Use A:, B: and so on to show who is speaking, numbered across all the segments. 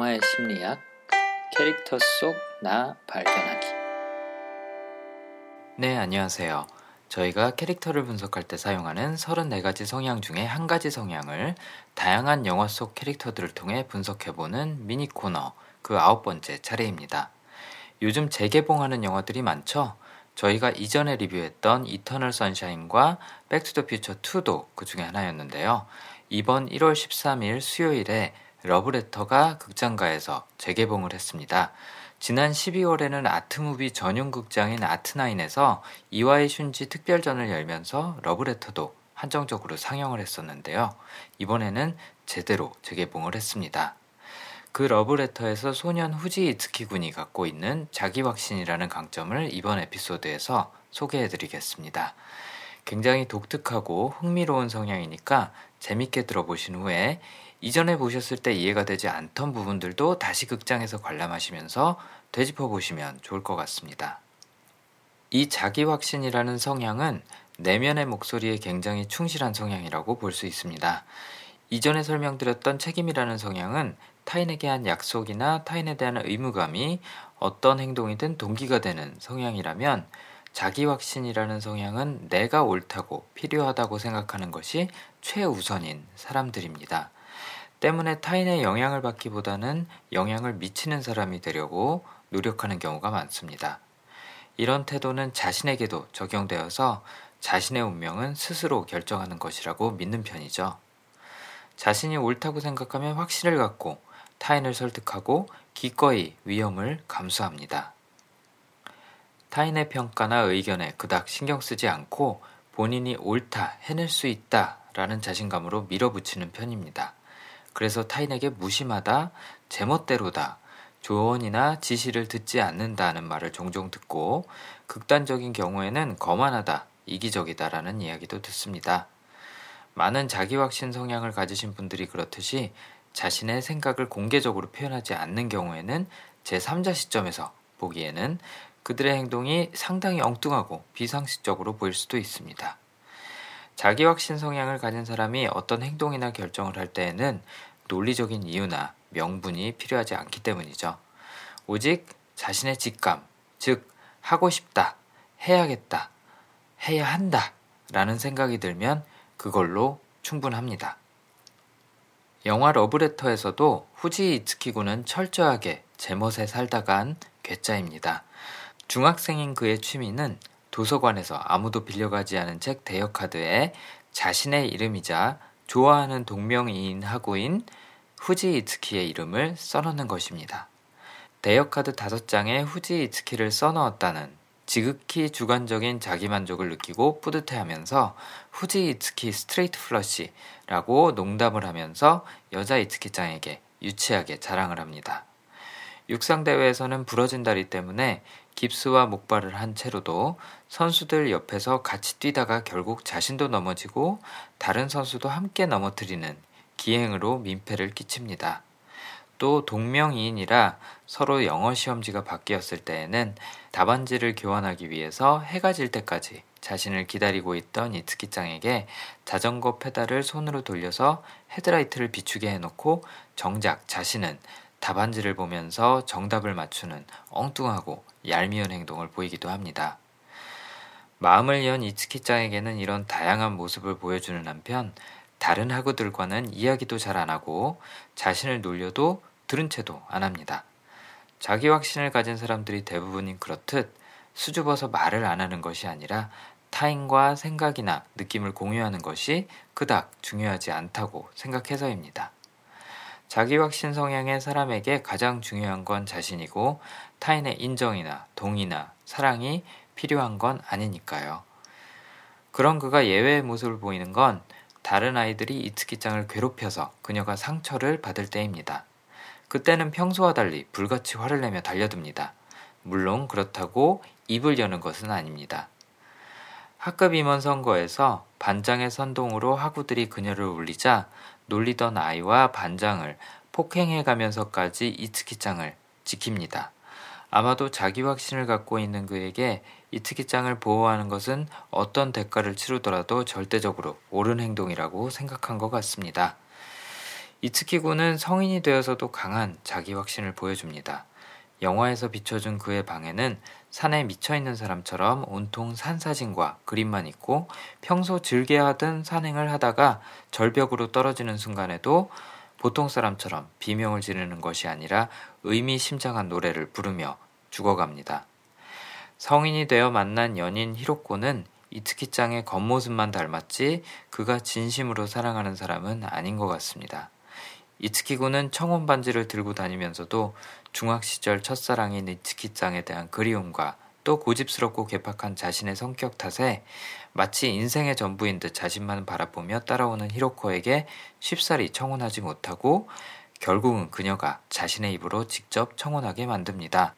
A: 영화의 심리학, 캐릭터 속 나 발견하기.
B: 네, 안녕하세요. 저희가 캐릭터를 분석할 때 사용하는 34가지 성향 중에 한 가지 성향을 다양한 영화 속 캐릭터들을 통해 분석해보는 미니 코너 그 아홉 번째 차례입니다. 요즘 재개봉하는 영화들이 많죠? 저희가 이전에 리뷰했던 이터널 선샤인과 백투더 퓨처 2도 그 중에 하나였는데요. 이번 1월 13일 수요일에 러브레터가 극장가에서 재개봉을 했습니다. 지난 12월에는 아트무비 전용 극장인 아트나인에서 이와이 슌지 특별전을 열면서 러브레터도 한정적으로 상영을 했었는데요. 이번에는 제대로 재개봉을 했습니다. 그 러브레터에서 소년 후지 이츠키 군이 갖고 있는 자기 확신이라는 강점을 이번 에피소드에서 소개해 드리겠습니다. 굉장히 독특하고 흥미로운 성향이니까 재밌게 들어보신 후에 이전에 보셨을 때 이해가 되지 않던 부분들도 다시 극장에서 관람하시면서 되짚어 보시면 좋을 것 같습니다. 이 자기 확신이라는 성향은 내면의 목소리에 굉장히 충실한 성향이라고 볼 수 있습니다. 이전에 설명드렸던 책임이라는 성향은 타인에게 한 약속이나 타인에 대한 의무감이 어떤 행동이든 동기가 되는 성향이라면 자기 확신이라는 성향은 내가 옳다고 필요하다고 생각하는 것이 최우선인 사람들입니다. 때문에 타인의 영향을 받기보다는 영향을 미치는 사람이 되려고 노력하는 경우가 많습니다. 이런 태도는 자신에게도 적용되어서 자신의 운명은 스스로 결정하는 것이라고 믿는 편이죠. 자신이 옳다고 생각하면 확신을 갖고 타인을 설득하고 기꺼이 위험을 감수합니다. 타인의 평가나 의견에 그닥 신경 쓰지 않고 본인이 옳다, 해낼 수 있다 라는 자신감으로 밀어붙이는 편입니다. 그래서 타인에게 무심하다, 제멋대로다, 조언이나 지시를 듣지 않는다는 말을 종종 듣고 극단적인 경우에는 거만하다, 이기적이다라는 이야기도 듣습니다. 많은 자기 확신 성향을 가지신 분들이 그렇듯이 자신의 생각을 공개적으로 표현하지 않는 경우에는 제3자 시점에서 보기에는 그들의 행동이 상당히 엉뚱하고 비상식적으로 보일 수도 있습니다. 자기 확신 성향을 가진 사람이 어떤 행동이나 결정을 할 때에는 논리적인 이유나 명분이 필요하지 않기 때문이죠. 오직 자신의 직감, 즉, 하고 싶다, 해야겠다, 해야 한다 라는 생각이 들면 그걸로 충분합니다. 영화 러브레터에서도 후지 이츠키군은 철저하게 제멋에 살다간 괴짜입니다. 중학생인 그의 취미는 도서관에서 아무도 빌려가지 않은 책 대여 카드에 자신의 이름이자 좋아하는 동명이인 하고인 후지 이츠키의 이름을 써넣는 것입니다. 대여 카드 다섯 장에 후지 이츠키를 써넣었다는 지극히 주관적인 자기만족을 느끼고 뿌듯해하면서 후지 이츠키 스트레이트 플러시라고 농담을 하면서 여자 이츠키짱에게 유치하게 자랑을 합니다. 육상대회에서는 부러진 다리 때문에 깁스와 목발을 한 채로도 선수들 옆에서 같이 뛰다가 결국 자신도 넘어지고 다른 선수도 함께 넘어뜨리는 기행으로 민폐를 끼칩니다. 또 동명이인이라 서로 영어 시험지가 바뀌었을 때에는 답안지를 교환하기 위해서 해가 질 때까지 자신을 기다리고 있던 이츠키짱에게 자전거 페달을 손으로 돌려서 헤드라이트를 비추게 해놓고 정작 자신은 답안지를 보면서 정답을 맞추는 엉뚱하고 얄미운 행동을 보이기도 합니다. 마음을 연 이츠키짱에게는 이런 다양한 모습을 보여주는 한편 다른 학우들과는 이야기도 잘 안 하고 자신을 놀려도 들은 채도 안 합니다. 자기 확신을 가진 사람들이 대부분인 그렇듯 수줍어서 말을 안 하는 것이 아니라 타인과 생각이나 느낌을 공유하는 것이 그닥 중요하지 않다고 생각해서입니다. 자기 확신 성향의 사람에게 가장 중요한 건 자신이고 타인의 인정이나 동의나 사랑이 필요한 건 아니니까요. 그런 그가 예외의 모습을 보이는 건 다른 아이들이 이츠키짱을 괴롭혀서 그녀가 상처를 받을 때입니다. 그때는 평소와 달리 불같이 화를 내며 달려듭니다. 물론 그렇다고 입을 여는 것은 아닙니다. 학급 임원 선거에서 반장의 선동으로 학우들이 그녀를 울리자 놀리던 아이와 반장을 폭행해 가면서까지 이츠키짱을 지킵니다. 아마도 자기 확신을 갖고 있는 그에게 이츠키짱을 보호하는 것은 어떤 대가를 치르더라도 절대적으로 옳은 행동이라고 생각한 것 같습니다. 이츠키군은 성인이 되어서도 강한 자기 확신을 보여줍니다. 영화에서 비춰준 그의 방에는 산에 미쳐있는 사람처럼 온통 산 사진과 그림만 있고 평소 즐겨 하던 산행을 하다가 절벽으로 떨어지는 순간에도 보통 사람처럼 비명을 지르는 것이 아니라 의미심장한 노래를 부르며 죽어갑니다. 성인이 되어 만난 연인 히로코는 이츠키짱의 겉모습만 닮았지 그가 진심으로 사랑하는 사람은 아닌 것 같습니다. 이츠키군은 청혼 반지를 들고 다니면서도 중학 시절 첫사랑인 이츠키짱에 대한 그리움과 또 고집스럽고 개팍한 자신의 성격 탓에 마치 인생의 전부인 듯 자신만 바라보며 따라오는 히로코에게 쉽사리 청혼하지 못하고 결국은 그녀가 자신의 입으로 직접 청혼하게 만듭니다.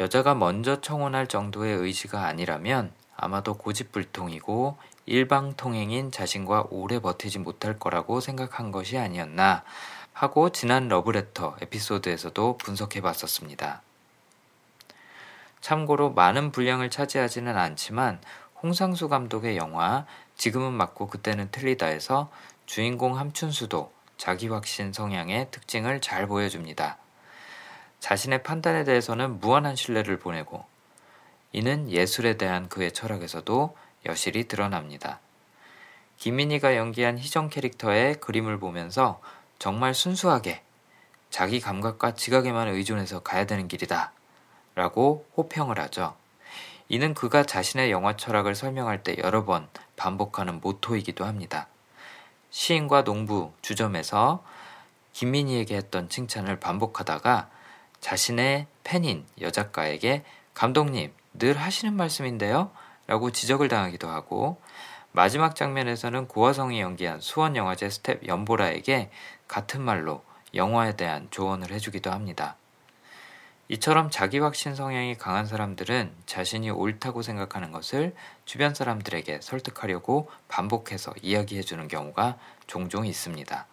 B: 여자가 먼저 청혼할 정도의 의지가 아니라면 아마도 고집불통이고 일방통행인 자신과 오래 버티지 못할 거라고 생각한 것이 아니었나 하고 지난 러브레터 에피소드에서도 분석해 봤었습니다. 참고로 많은 분량을 차지하지는 않지만 홍상수 감독의 영화 지금은 맞고 그때는 틀리다에서 주인공 함춘수도 자기 확신 성향의 특징을 잘 보여줍니다. 자신의 판단에 대해서는 무한한 신뢰를 보내고 이는 예술에 대한 그의 철학에서도 여실히 드러납니다. 김민희가 연기한 희정 캐릭터의 그림을 보면서 정말 순수하게 자기 감각과 지각에만 의존해서 가야 되는 길이다. 라고 호평을 하죠. 이는 그가 자신의 영화 철학을 설명할 때 여러 번 반복하는 모토이기도 합니다. 시인과 농부 주점에서 김민희에게 했던 칭찬을 반복하다가 자신의 팬인 여작가에게 감독님, 늘 하시는 말씀인데요? 라고 지적을 당하기도 하고 마지막 장면에서는 고아성이 연기한 수원영화제 스텝 연보라에게 같은 말로 영화에 대한 조언을 해주기도 합니다. 이처럼 자기 확신 성향이 강한 사람들은 자신이 옳다고 생각하는 것을 주변 사람들에게 설득하려고 반복해서 이야기해주는 경우가 종종 있습니다.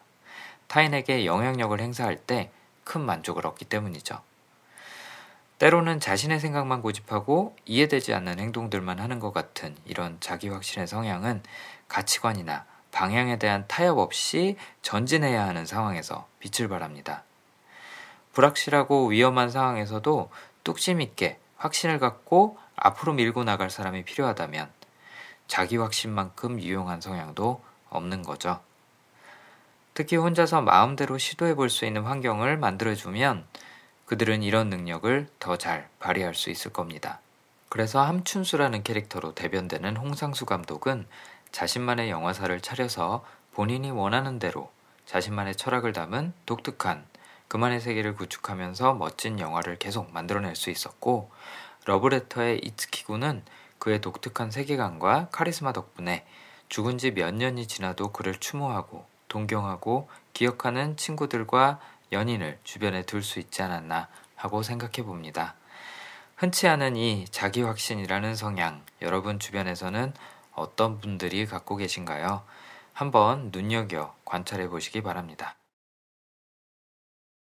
B: 타인에게 영향력을 행사할 때 큰 만족을 얻기 때문이죠. 때로는 자신의 생각만 고집하고 이해되지 않는 행동들만 하는 것 같은 이런 자기 확신의 성향은 가치관이나 방향에 대한 타협 없이 전진해야 하는 상황에서 빛을 발합니다. 불확실하고 위험한 상황에서도 뚝심 있게 확신을 갖고 앞으로 밀고 나갈 사람이 필요하다면 자기 확신만큼 유용한 성향도 없는 거죠. 특히 혼자서 마음대로 시도해 볼 수 있는 환경을 만들어주면 그들은 이런 능력을 더 잘 발휘할 수 있을 겁니다. 그래서 함춘수라는 캐릭터로 대변되는 홍상수 감독은 자신만의 영화사를 차려서 본인이 원하는 대로 자신만의 철학을 담은 독특한 그만의 세계를 구축하면서 멋진 영화를 계속 만들어낼 수 있었고 러브레터의 이츠키구는 그의 독특한 세계관과 카리스마 덕분에 죽은 지 몇 년이 지나도 그를 추모하고 동경하고 기억하는 친구들과 연인을 주변에 둘 수 있지 않았나 하고 생각해 봅니다. 흔치 않은 이 자기 확신이라는 성향, 여러분 주변에서는 어떤 분들이 갖고 계신가요? 한번 눈여겨 관찰해 보시기 바랍니다.